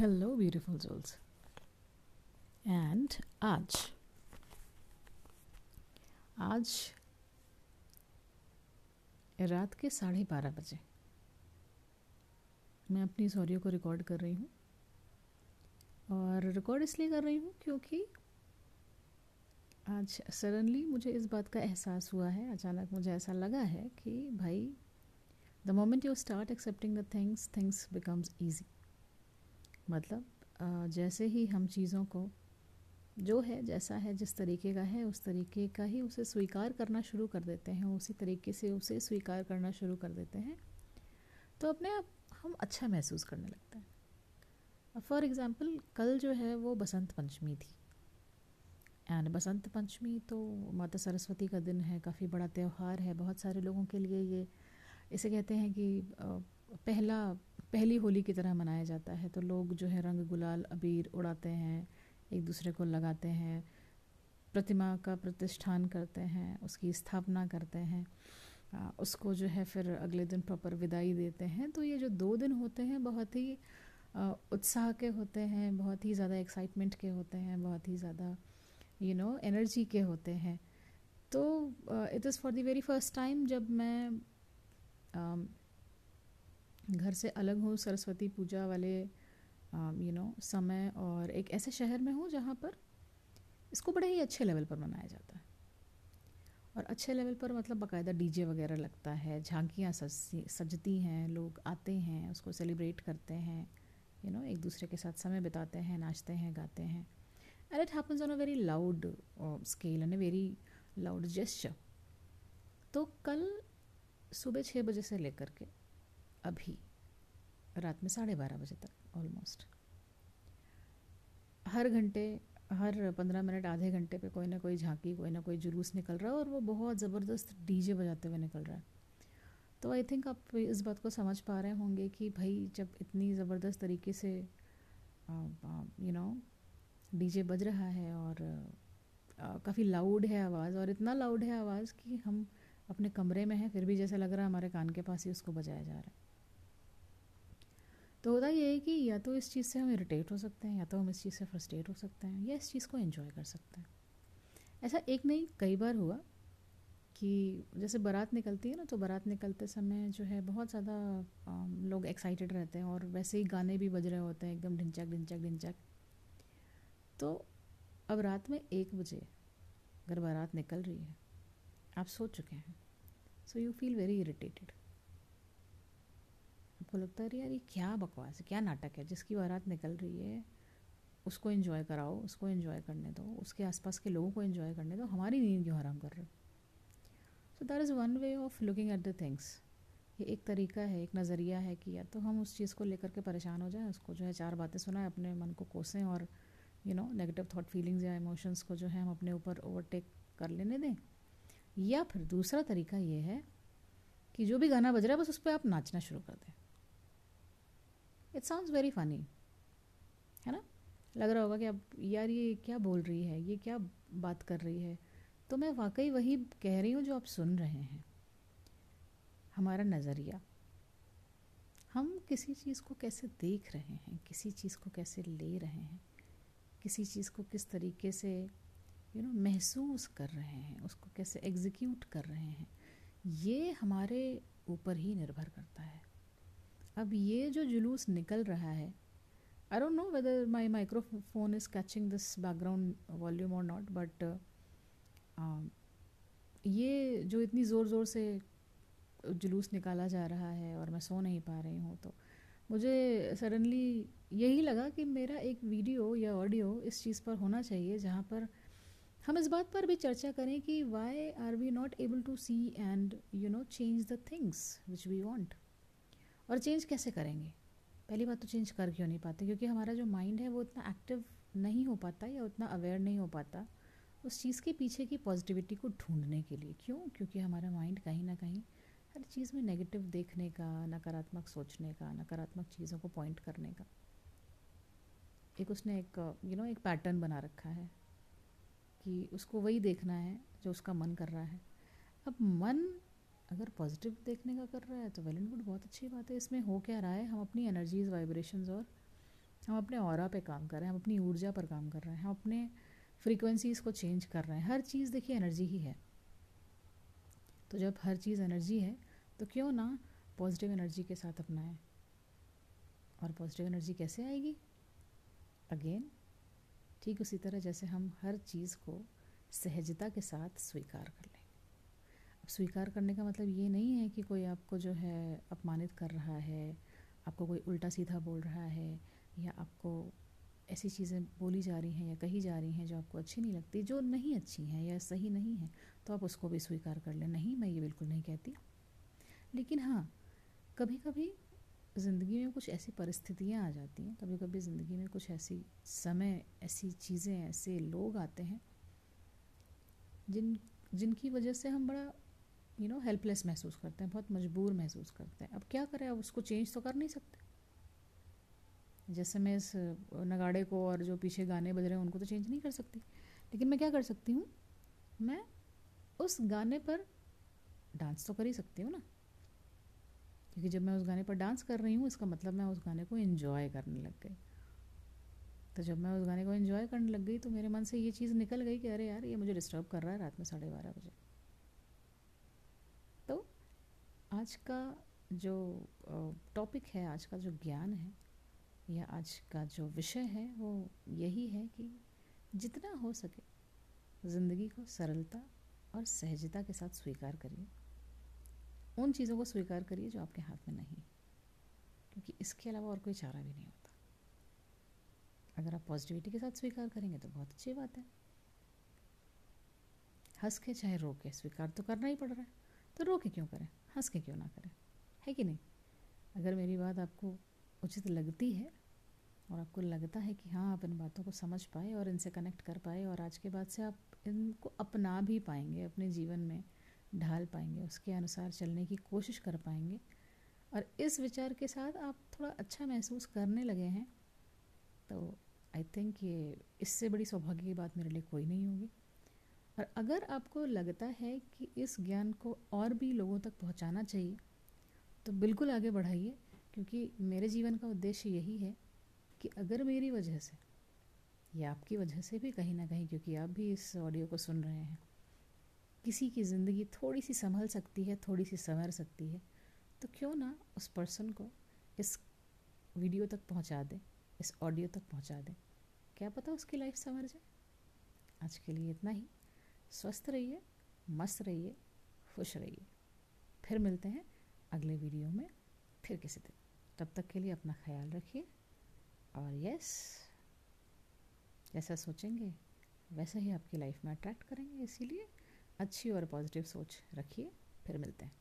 Hello, beautiful souls. And आज आज रात के साढ़े बारह बजे। मैं अपनी इस ऑडियो को रिकॉर्ड कर रही हूँ। और रिकॉर्ड इसलिए कर रही हूँ क्योंकि आज सडनली मुझे इस बात का एहसास हुआ है अचानक मुझे ऐसा लगा है कि भाई the moment you start accepting the things things becomes easy मतलब जैसे ही हम चीज़ों को, जो है, जैसा है, जिस तरीके का है, उस तरीके का ही उसे स्वीकार करना शुरू कर देते हैं, उसी तरीके से उसे स्वीकार करना शुरू कर देते हैं तो अपने आप हम अच्छा महसूस करने लगते हैं। फॉर एग्ज़ाम्पल कल जो है, वो बसंत पंचमी थी। एंड बसंत पंचमी तो माता सरस्वती का दिन है, काफ़ी बड़ा त्यौहार है, बहुत सारे लोगों के लिए ये, इसे कहते हैं कि पहला पहली होली की तरह मनाया जाता है। तो लोग जो है रंग गुलाल अबीर उड़ाते हैं एक दूसरे को लगाते हैं प्रतिमा का प्रतिष्ठान करते हैं उसकी स्थापना करते हैं उसको जो है फिर अगले दिन प्रॉपर विदाई देते हैं। तो ये जो दो दिन होते हैं बहुत ही उत्साह के होते हैं बहुत ही ज़्यादा एक्साइटमेंट के होते हैं बहुत ही ज़्यादा यू नो एनर्जी के होते हैं। तो it is for the very first time जब मैं uh, घर से अलग हूँ सरस्वती पूजा वाले यू नो समय और एक ऐसे शहर में हूँ जहाँ पर इसको बड़े ही अच्छे लेवल पर मनाया जाता है। और अच्छे लेवल पर मतलब बाकायदा डीजे वगैरह लगता है, झांकियाँ सज, सजती हैं, लोग आते हैं, उसको सेलिब्रेट करते हैं यू नो एक दूसरे के साथ समय बिताते हैं, नाचते हैं, गाते हैं। And it happens on a very loud scale and a very loud gesture तो कल सुबह छः बजे से लेकर के अभी, रात में साढ़े बारह बजे तक ऑलमोस्ट हर घंटे, हर पंद्रह मिनट, आधे घंटे पे कोई ना कोई झांकी, कोई ना कोई जुलूस निकल रहा है और वो बहुत ज़बरदस्त डीजे बजाते हुए निकल रहा है। तो आई थिंक आप इस बात को समझ पा रहे होंगे कि भाई जब इतनी ज़बरदस्त तरीके से यू नो डीजे बज रहा है और काफ़ी लाउड है आवाज़ और इतना लाउड है आवाज़ कि हम अपने कमरे में हैं, फिर भी जैसा लग रहा है हमारे कान के पास ही उसको बजाया जा रहा है। तो होता ये है कि या तो इस चीज़ से हम इरिटेट हो सकते हैं, या तो हम इस चीज़ से फ्रस्ट्रेट हो सकते हैं, या इस चीज़ को एंजॉय कर सकते हैं। ऐसा एक नहीं, कई बार हुआ कि जैसे बारात निकलती है ना तो बारात निकलते समय जो है बहुत ज़्यादा लोग एक्साइटेड रहते हैं और वैसे ही गाने भी बज रहे होते हैं एकदम ढिंचक ढिंचक ढिंचक। तो अब रात में एक बजे अगर बारात निकल रही है, आप सोच चुके हैं so you feel very irritated आपको लगता है यार ये क्या बकवास है, क्या नाटक है, जिसकी बारात निकल रही है, उसको एंजॉय कराओ, उसको एंजॉय करने दो, उसके आसपास के लोगों को इन्जॉय करने दो, हमारी नींद क्यों हराम कर रहे हो? So that is one way of looking at the things ये एक तरीका है, एक नज़रिया है कि या तो हम उस चीज़ को लेकर के परेशान हो जाएँ, उसको जो है चार बातें सुनाएँ, अपने मन को कोसें और you know negative thought feelings या इमोशंस को जो है हम अपने ऊपर ओवरटेक कर लेने दें। या फिर दूसरा तरीका ये है कि जो भी गाना बज रहा है, बस उस पर आप नाचना शुरू कर दें। इट साउंड्स वेरी फनी है ना? लग रहा होगा कि अब यार ये क्या बोल रही है? ये क्या बात कर रही है? तो मैं वाकई वही कह रही हूँ जो आप सुन रहे हैं। हमारा नज़रिया। हम किसी चीज़ को कैसे देख रहे हैं? किसी चीज़ को कैसे ले रहे हैं? किसी चीज़ को किस तरीके से यू नो महसूस कर रहे हैं? उसको कैसे एग्जीक्यूट कर रहे हैं? ये हमारे ऊपर ही निर्भर करता है। अब ये जो जुलूस निकल रहा है I don't know whether my microphone is catching this background volume और नॉट बट ये जो इतनी ज़ोर ज़ोर से जुलूस निकाला जा रहा है और मैं सो नहीं पा रही हूँ तो मुझे सडनली यही लगा कि मेरा एक वीडियो या ऑडियो इस चीज़ पर होना चाहिए जहाँ पर हम इस बात पर भी चर्चा करें कि why are we not able to see and you know change the things which we want और चेंज कैसे करेंगे? पहली बात तो चेंज कर क्यों नहीं पाते? क्योंकि हमारा जो माइंड है, वो इतना एक्टिव नहीं हो पाता या उतना अवेयर नहीं हो पाता उस चीज़ के पीछे की पॉजिटिविटी को ढूँढने के लिए। क्यों? क्योंकि हमारा माइंड कहीं ना कहीं हर चीज़ में नेगेटिव देखने का, नकारात्मक सोचने का, नकारात्मक चीज़ों को पॉइंट करने का। एक उसने एक यू नो एक पैटर्न बना रखा है कि उसको वही देखना है जो उसका मन कर रहा है। अब मन अगर पॉजिटिव देखने का कर रहा है तो वेल एंड गुड बहुत अच्छी बात है। इसमें हो क्या रहा है? हम अपनी एनर्जीज वाइब्रेशंस और हम अपने और पे काम कर रहे हैं, हम अपनी ऊर्जा पर काम कर रहे हैं, हम अपने फ्रीक्वेंसीज़ को चेंज कर रहे हैं। हर चीज़ देखिए एनर्जी ही है। तो जब हर चीज़ एनर्जी है तो क्यों ना पॉजिटिव एनर्जी के साथ अपनाएँ? और पॉजिटिव एनर्जी कैसे आएगी? अगेन ठीक उसी तरह जैसे हम हर चीज़ को सहजता के साथ स्वीकार कर लें। स्वीकार करने का मतलब ये नहीं है कि कोई आपको जो है अपमानित कर रहा है, आपको कोई उल्टा सीधा बोल रहा है, या आपको ऐसी चीज़ें बोली जा रही हैं या कही जा रही हैं जो आपको अच्छी नहीं लगती, जो नहीं अच्छी हैं या सही नहीं है तो आप उसको भी स्वीकार कर लें। नहीं, मैं ये बिल्कुल नहीं कहती। लेकिन हाँ कभी कभी ज़िंदगी में कुछ ऐसी परिस्थितियाँ आ जाती हैं कभी कभी ज़िंदगी में कुछ ऐसी समय, ऐसी चीज़ें, ऐसे लोग आते हैं, जिन, जिनकी वजह से हम बड़ा यू नो हेल्पलेस महसूस करते हैं, बहुत मजबूर महसूस करते हैं। अब क्या करें? अब उसको चेंज तो कर नहीं सकते। जैसे मैं इस नगाड़े को और जो पीछे गाने बज रहे हैं, उनको तो चेंज नहीं कर सकती। लेकिन मैं क्या कर सकती हूँ? मैं उस गाने पर डांस तो कर ही सकती हूँ ना। क्योंकि जब मैं उस गाने पर डांस कर रही हूँ, इसका मतलब मैं उस गाने को इन्जॉय करने लग गई। तो जब मैं उस गाने को इन्जॉय करने लग गई तो मेरे मन से ये चीज़ निकल गई कि अरे यार, ये मुझे डिस्टर्ब कर रहा है रात में साढ़े बारह बजे तो आज का जो टॉपिक है, आज का जो ज्ञान है, या आज का जो विषय है, वो यही है कि जितना हो सके ज़िंदगी को सरलता और सहजता के साथ स्वीकार करिए। उन चीज़ों को स्वीकार करिए जो आपके हाथ में नहीं क्योंकि इसके अलावा और कोई चारा भी नहीं होता। अगर आप पॉजिटिविटी के साथ स्वीकार करेंगे तो बहुत अच्छी बात है। हंस के चाहे रो के, स्वीकार तो करना ही पड़ रहा है। तो रो के क्यों करें? हंस के क्यों ना करें? है कि नहीं? अगर मेरी बात आपको उचित लगती है और आपको लगता है कि हाँ आप इन बातों को समझ पाए और इनसे कनेक्ट कर पाए और आज के बाद से आप इनको अपना भी पाएँगे, अपने जीवन में ढाल पाएँगे, उसके अनुसार चलने की कोशिश कर पाएँगे और इस विचार के साथ आप थोड़ा अच्छा महसूस करने लगे हैं तो आई थिंक ये इससे बड़ी सौभाग्य की बात मेरे लिए कोई नहीं होगी। और अगर आपको लगता है कि इस ज्ञान को और भी लोगों तक पहुंचाना चाहिए तो बिल्कुल आगे बढ़ाइए, क्योंकि मेरे जीवन का उद्देश्य यही है कि अगर मेरी वजह से या आपकी वजह से भी कहीं ना कहीं, क्योंकि आप भी इस ऑडियो को सुन रहे हैं, किसी की ज़िंदगी थोड़ी सी संभल सकती है थोड़ी सी संवर सकती है तो क्यों ना उस पर्सन को इस वीडियो तक पहुँचा दें, इस ऑडियो तक पहुँचा दें। क्या पता उसकी लाइफ संवर जाए। आज के लिए इतना ही। स्वस्थ रहिए, मस्त रहिए, खुश रहिए। फिर मिलते हैं अगले वीडियो में। फिर किसी दिन। तब तक के लिए अपना ख्याल रखिए और यस जैसा सोचेंगे, वैसा ही आपकी लाइफ में अट्रैक्ट करेंगे। इसीलिए अच्छी और पॉजिटिव सोच रखिए। फिर मिलते हैं।